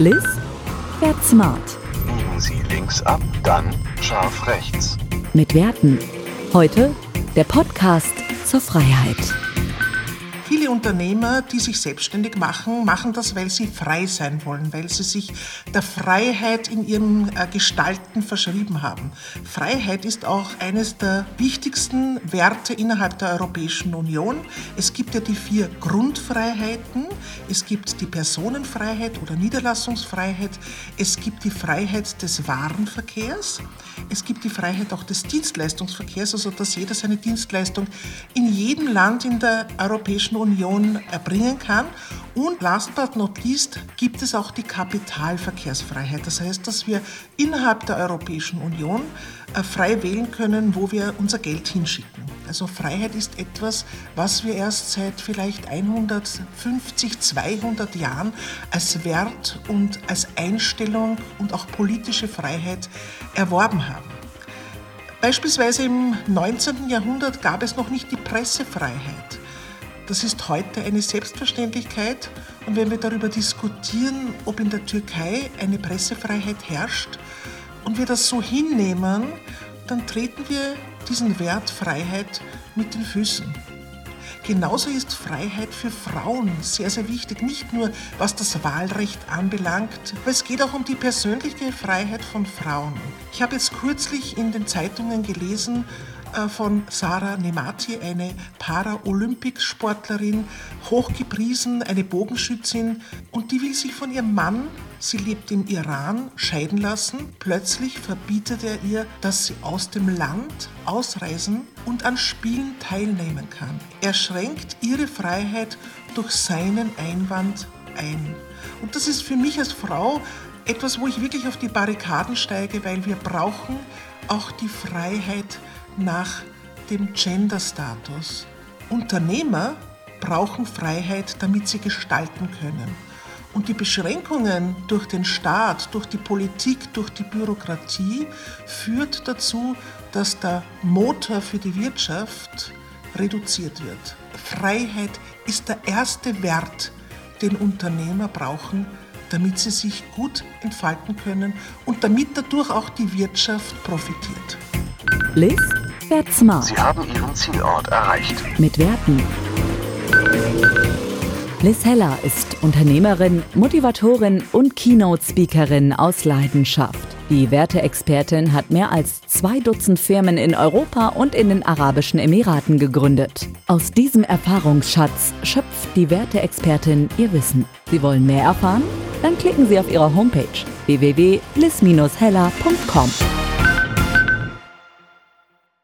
Liz fährt smart. Biegen Sie links ab, dann scharf rechts. Mit Werten. Heute der Podcast zur Freiheit. Viele Unternehmer, die sich selbstständig machen, machen das, weil sie frei sein wollen, weil sie sich der Freiheit in ihrem äh, Gestalten verschrieben haben. Freiheit ist auch eines der wichtigsten Werte innerhalb der Europäischen Union. Es gibt ja die vier Grundfreiheiten. Es gibt die Personenfreiheit oder Niederlassungsfreiheit. Es gibt die Freiheit des Warenverkehrs. Es gibt die Freiheit auch des Dienstleistungsverkehrs, also dass jeder seine Dienstleistung in jedem Land in der Europäischen Union erbringen kann. Und last but not least gibt es auch die Kapitalverkehrsfreiheit. Das heißt, dass wir innerhalb der Europäischen Union äh, frei wählen können, wo wir unser Geld hinschicken. Also Freiheit ist etwas, was wir erst seit vielleicht 150, 200 Jahren als Wert und als Einstellung und auch politische Freiheit erworben haben. Beispielsweise im 19. Jahrhundert gab es noch nicht die Pressefreiheit. Das ist heute eine Selbstverständlichkeit. Und wenn wir darüber diskutieren, ob in der Türkei eine Pressefreiheit herrscht und wir das so hinnehmen, dann treten wir diesen Wert Freiheit mit den Füßen. Genauso ist Freiheit für Frauen sehr, sehr wichtig, nicht nur was das Wahlrecht anbelangt, aber es geht auch um die persönliche Freiheit von Frauen. Ich habe jetzt kürzlich in den Zeitungen gelesen, von Sarah Nemati, eine Paralympicsportlerin, hochgepriesen, eine Bogenschützin und die will sich von ihrem Mann, sie lebt im Iran, scheiden lassen. Plötzlich verbietet er ihr, dass sie aus dem Land ausreisen und an Spielen teilnehmen kann. Er schränkt ihre Freiheit durch seinen Einwand ein. Und das ist für mich als Frau etwas, wo ich wirklich auf die Barrikaden steige, weil wir brauchen auch die Freiheit nach dem Gender-Status. Unternehmer brauchen Freiheit, damit sie gestalten können. Und die Beschränkungen durch den Staat, durch die Politik, durch die Bürokratie führt dazu, dass der Motor für die Wirtschaft reduziert wird. Freiheit ist der erste Wert, den Unternehmer brauchen, damit sie sich gut entfalten können und damit dadurch auch die Wirtschaft profitiert. Liz fährt smart. Sie haben Ihren Zielort erreicht. Mit Werten. Liz Heller ist Unternehmerin, Motivatorin und Keynote-Speakerin aus Leidenschaft. Die Werteexpertin hat mehr als zwei Dutzend Firmen in Europa und in den Arabischen Emiraten gegründet. Aus diesem Erfahrungsschatz schöpft die Werteexpertin ihr Wissen. Sie wollen mehr erfahren? Dann klicken Sie auf ihre Homepage www.liz-heller.com.